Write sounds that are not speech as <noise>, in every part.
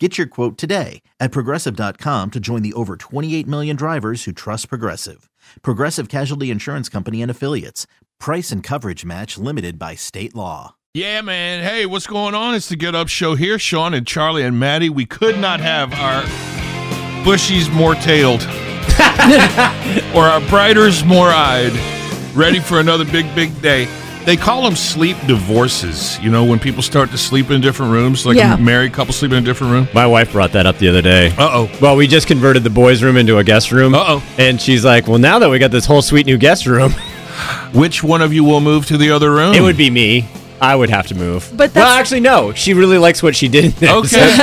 Get your quote today at progressive.com to join the over 28 million drivers who trust Progressive. Progressive Casualty Insurance Company and Affiliates. Price and coverage match limited by state law. Yeah, man. Hey, what's going on? It's the Get Up Show here. Sean and Charlie and Maddie. We could not have our bushies more tailed <laughs> or our brighters more eyed. Ready for another big, big day. They call them sleep divorces. You know, when people start to sleep in different rooms, like Yeah. a married couple sleep in a different room. My wife brought that up the other day. Uh oh. Well, we just converted the boys' room into a guest room. Uh-oh. And she's like, "Well, now that we got this whole sweet new guest room, <laughs> Which one of you will move to the other room? it would be me. I would have to move." But well, actually, no. She really likes what she did. <laughs> there. Okay. <laughs>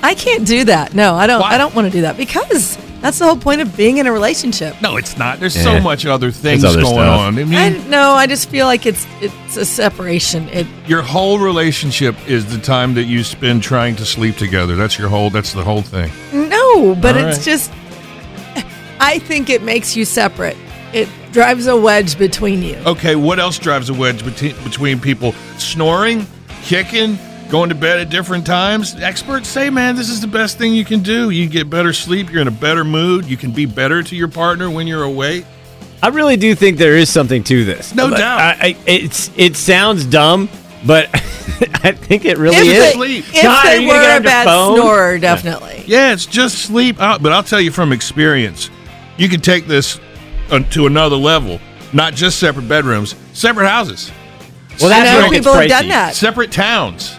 I can't do that. No, I don't. Why? I don't want to do that because that's the whole point of being in a relationship. no, it's not. There's so Yeah. much other things other going stuff. on. I mean, I no. I just feel like it's it's a separation. It your whole relationship is the time that you spend trying to sleep together. That's your whole. That's the whole thing. no, but All it's right. just. I think it makes you separate. It drives a wedge between you. Okay, what else drives a wedge between between people? Snoring, kicking, going to bed at different times. Experts say, man, this is the best thing you can do. You get better sleep. You're in a better mood. You can be better to your partner when you're awake. I really do think there is something to this. No But doubt. I, I, it's it sounds dumb, but <laughs> I think it really if is. they, sleep. if God, they were a bad phone? snorer, definitely. Yeah, it's just sleep. Uh, but I'll tell you from experience, you can take this uh, to another level. Not just separate bedrooms, separate houses, Well, that's know where people have done that. separate towns, It-